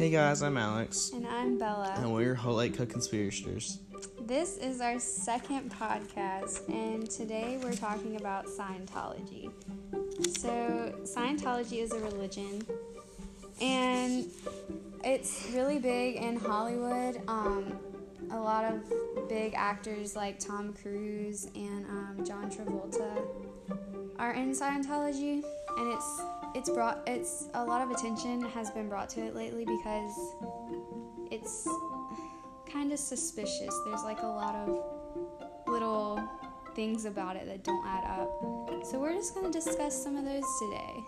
Hey guys, I'm Alex, And I'm Bella. and we're Whole Lake Co-Conspirators. This is our second podcast, and today we're talking about Scientology. So, Scientology is a religion, and it's really big in Hollywood. Um, a lot of big actors like Tom Cruise and um, John Travolta are in Scientology, and it's it's brought it's a lot of attention has been brought to it lately because it's kind of suspicious. There's like a lot of little things about it that don't add up. So we're just going to discuss some of those today.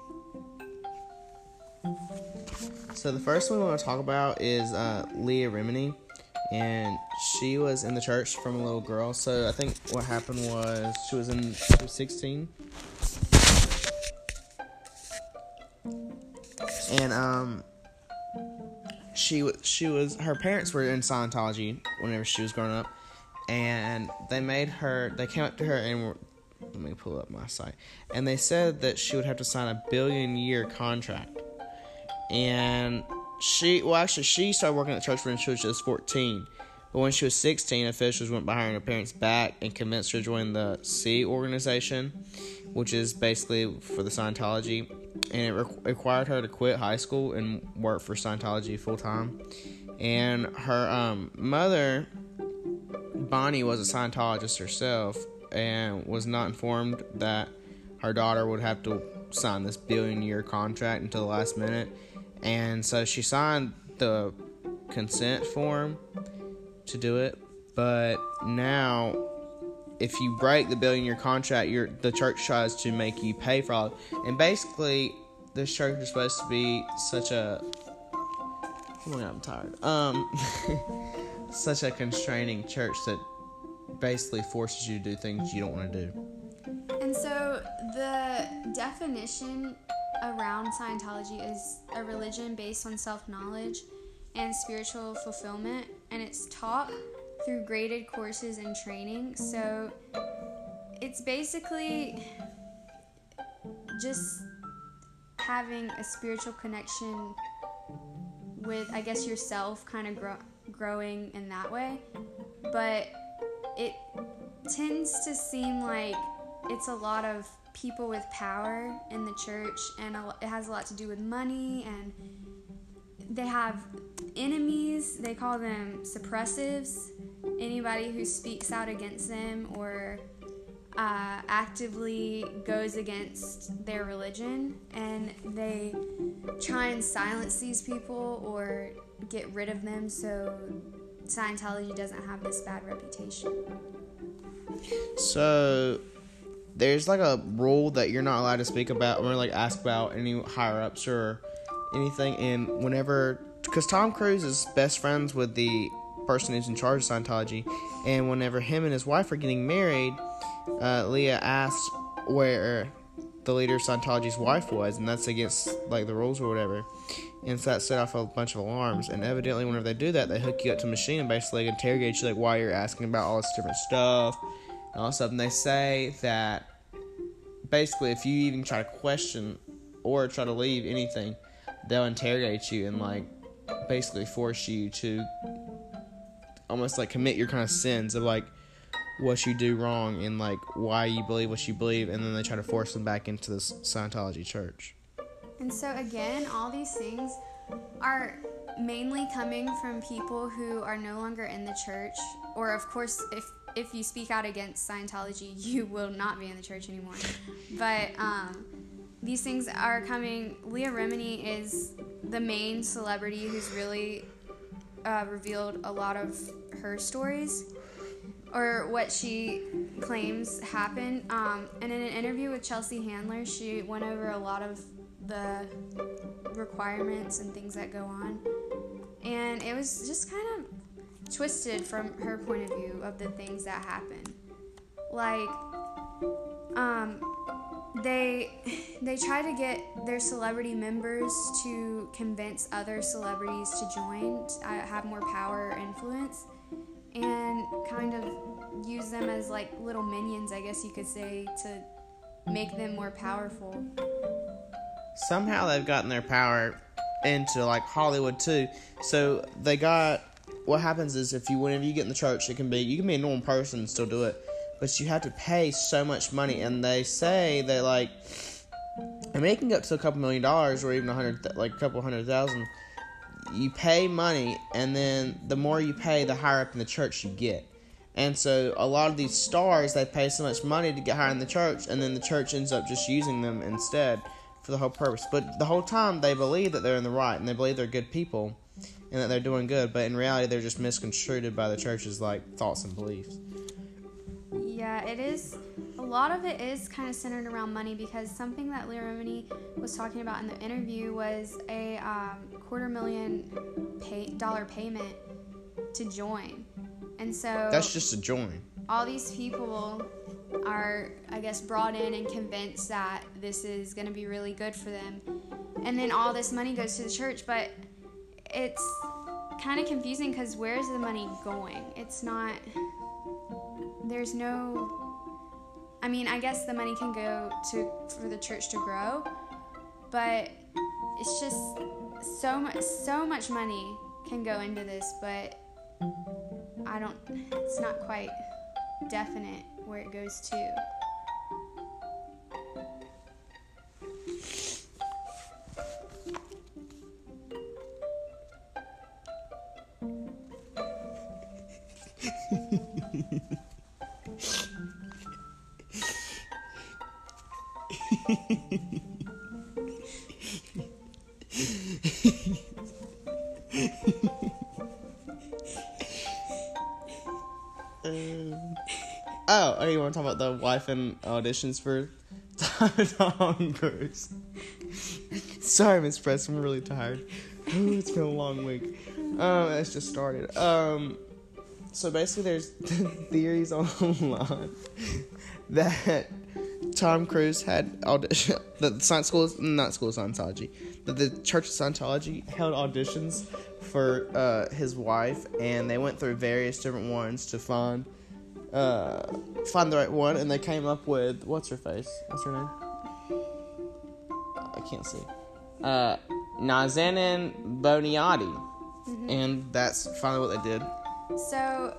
So the first one we want to talk about is uh, Leah Remini, and she was in the church from a little girl. So I think what happened was she was in she was 16, and um, she she was her parents were in Scientology whenever she was growing up, and they made her they came up to her and were let me pull up my site. And they said that she would have to sign a billion year contract. And she well actually she started working at church when she was just 14 but when she was 16 officials went behind her parents back and convinced her to join the Sea Organization which is basically for the scientology and it re- required her to quit high school and work for scientology full-time. And her um, mother bonnie was a scientologist herself and was not informed that her daughter would have to sign this billion year contract until the last minute. And so she signed the consent form to do it. But now if you break the billion year contract your the church tries to make you pay for all it. and basically this church is supposed to be such a oh my god i'm tired um such a constraining church that basically forces you to do things you don't want to do And so the definition around Scientology is a religion based on self knowledge and spiritual fulfillment, and it's taught through graded courses and training. So it's basically just having a spiritual connection with, I guess, yourself, kind of grow, growing in that way. But it tends to seem like it's a lot of people with power in the church and it has a lot to do with money and they have enemies they call them suppressives anybody who speaks out against them or uh, actively goes against their religion and they try and silence these people or get rid of them so scientology doesn't have this bad reputation So there's like a rule that you're not allowed to speak about or like ask about any higher ups or anything. And whenever, because Tom Cruise is best friends with the person who's in charge of Scientology, and whenever him and his wife are getting married, uh, Leah asked where the leader of Scientology's wife was, and that's against like the rules or whatever. And so that set off a bunch of alarms. And evidently, whenever they do that, they hook you up to a machine and basically interrogate you, like why you're asking about all this different stuff and all this stuff. And they say that basically, if you even try to question or try to leave anything, they'll interrogate you and like basically force you to almost like commit your kind of sins of like what you do wrong and like why you believe what you believe, and then they try to force them back into this Scientology church. And so, again, all these things are mainly coming from people who are no longer in the church. Or, of course, if, if you speak out against Scientology, you will not be in the church anymore. But um, these things are coming. Leah Remini is the main celebrity who's really uh, revealed a lot of her stories or what she claims happened. Um, and in an interview with Chelsea Handler, she went over a lot of the requirements and things that go on. And it was just kind of twisted from her point of view of the things that happen. Like, um, they they try to get their celebrity members to convince other celebrities to join, to uh, have more power or influence, and kind of use them as like little minions, I guess you could say, to make them more powerful. Somehow they've gotten their power into like Hollywood too. So they got what happens is if you whenever you get in the church, it can be you can be a normal person and still do it, but you have to pay so much money, and they say that like. Get up to a couple million dollars, or even a hundred, like a couple hundred thousand. You pay money, and then the more you pay, the higher up in the church you get. And so, a lot of these stars, they pay so much money to get higher in the church, and then the church ends up just using them instead for the whole purpose. But the whole time, they believe that they're in the right, and they believe they're good people, and that they're doing good. But in reality, they're just misconstrued by the church's like thoughts and beliefs. Yeah, it is. A lot of it is kind of centered around money because something that Leah Remini was talking about in the interview was a um, quarter million pay, dollar payment to join. And so That's just a join. all these people are, I guess, brought in and convinced that this is going to be really good for them. And then all this money goes to the church, but it's kind of confusing because where's the money going? It's not, there's no, I mean, I guess the money can go to, for the church to grow, but it's just so much, so much money can go into this, but I don't, it's not quite definite where it goes to. oh, you want to talk about the wife and auditions for Tom Cruise? Sorry, Miss Press, I'm really tired. Ooh, it's been a long week. Um, it's just started. Um, so basically, there's theories online that Tom Cruise had audition that the science school, is not school of Scientology, that the Church of Scientology held auditions for uh, his wife, and they went through various different ones to find uh, find the right one, and they came up with what's her face? What's her name? I can't see. Uh, Nazanin Boniadi, and that's finally what they did. So,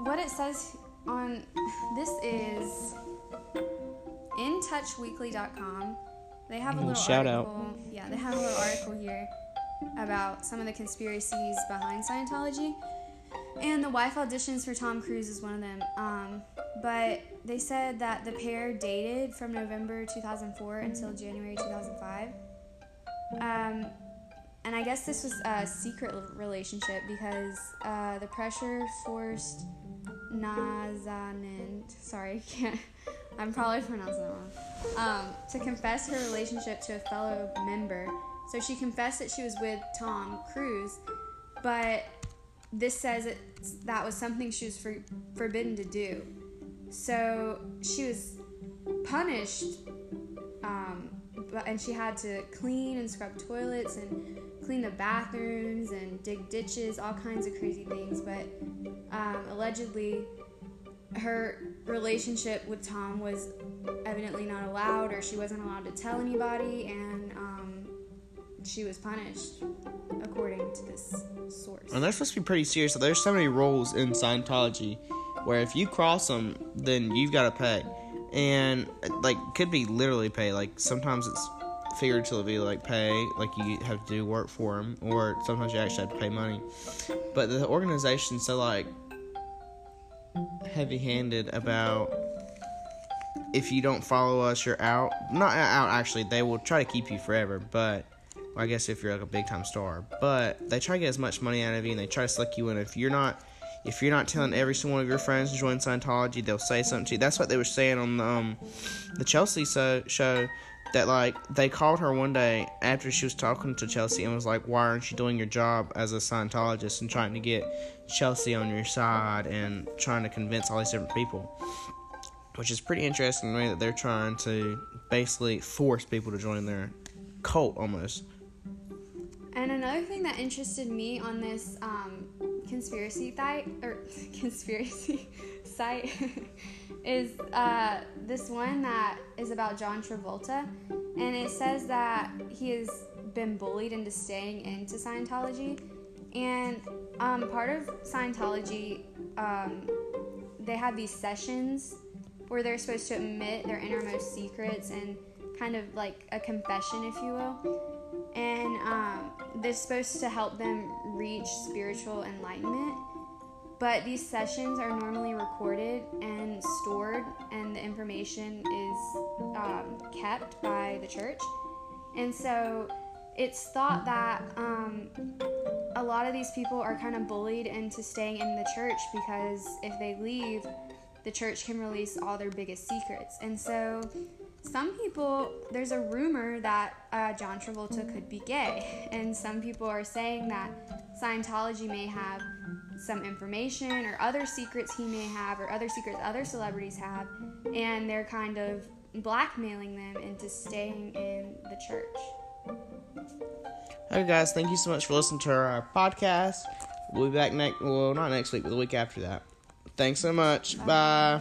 what it says on this is intouchweekly.com. They have a little shout out. Yeah, they have a little article here about some of the conspiracies behind Scientology. And the wife auditions for Tom Cruise is one of them. Um, but they said that the pair dated from November 2004 until January 2005. Um, and I guess this was a secret relationship because uh, the pressure forced Nazanin, sorry, can't, I'm probably pronouncing that wrong, um, to confess her relationship to a fellow member. So she confessed that she was with Tom Cruise, but this says it, that was something she was for, forbidden to do. So she was punished um, but, and she had to clean and scrub toilets and clean the bathrooms and dig ditches, all kinds of crazy things. But um, allegedly, her relationship with Tom was evidently not allowed, or she wasn't allowed to tell anybody, and um, she was punished according to this source. And they're supposed to be pretty serious. There's so many rules in Scientology where if you cross them, then you've got to pay. And like could be literally pay. Like sometimes it's figuratively like pay, like you have to do work for them, or sometimes you actually have to pay money. But the organization's so like heavy-handed about if you don't follow us, you're out. Not out actually. They will try to keep you forever, but I guess if you're like a big time star, but they try to get as much money out of you and they try to suck you in. If you're not, if you're not telling every single one of your friends to join Scientology, they'll say something to you. That's what they were saying on the, um, the Chelsea so, show. That like they called her one day after she was talking to Chelsea and was like, "Why aren't you doing your job as a Scientologist and trying to get Chelsea on your side and trying to convince all these different people?" Which is pretty interesting the way that they're trying to basically force people to join their cult almost. And another thing that interested me on this um, conspiracy site or conspiracy site is uh, this one that is about John Travolta, and it says that he has been bullied into staying into Scientology. And um, part of Scientology, um, they have these sessions where they're supposed to admit their innermost secrets and kind of like a confession, if you will. And um, this is supposed to help them reach spiritual enlightenment. But these sessions are normally recorded and stored, and the information is um, kept by the church. And so it's thought that um, a lot of these people are kind of bullied into staying in the church because if they leave, the church can release all their biggest secrets. And so some people, there's a rumor that uh, John Travolta could be gay, and some people are saying that Scientology may have some information or other secrets he may have or other secrets other celebrities have, and they're kind of blackmailing them into staying in the church. Okay, guys, thank you so much for listening to our podcast. We'll be back next, well, not next week, but the week after that. Thanks so much. Bye. Bye.